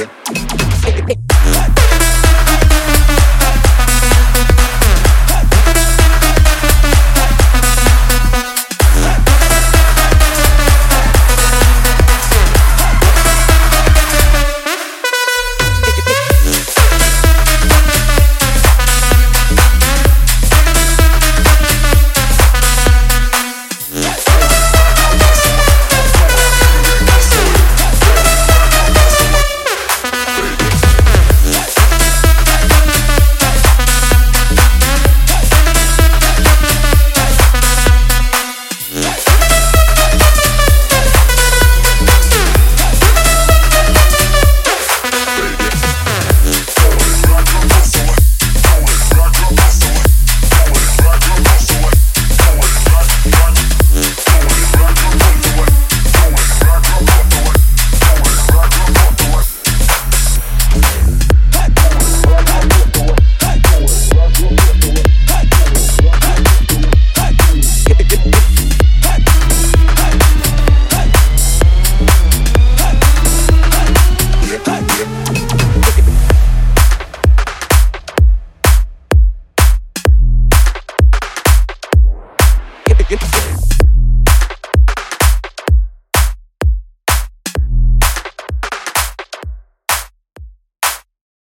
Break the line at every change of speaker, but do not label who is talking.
nigga. Get, get,